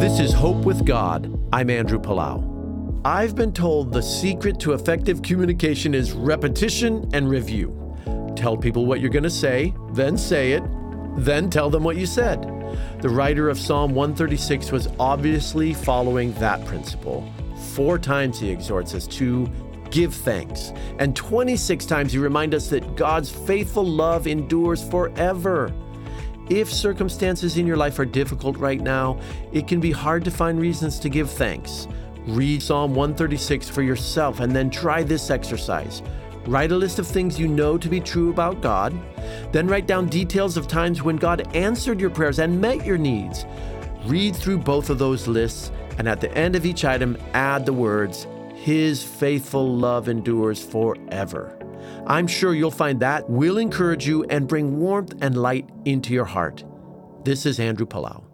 This is Hope with God. I'm Andrew Palau. I've been told the secret to effective communication is repetition and review. Tell people what you're going to say, then say it, then tell them what you said. The writer of Psalm 136 was obviously following that principle. Four times he exhorts us to give thanks, and 26 times he reminds us that God's faithful love endures forever. If circumstances in your life are difficult right now, it can be hard to find reasons to give thanks. Read Psalm 136 for yourself and then try this exercise. Write a list of things you know to be true about God. Then write down details of times when God answered your prayers and met your needs. Read through both of those lists, and at the end of each item, add the words, His faithful love endures forever. I'm sure you'll find that will encourage you and bring warmth and light into your heart. This is Andrew Palau.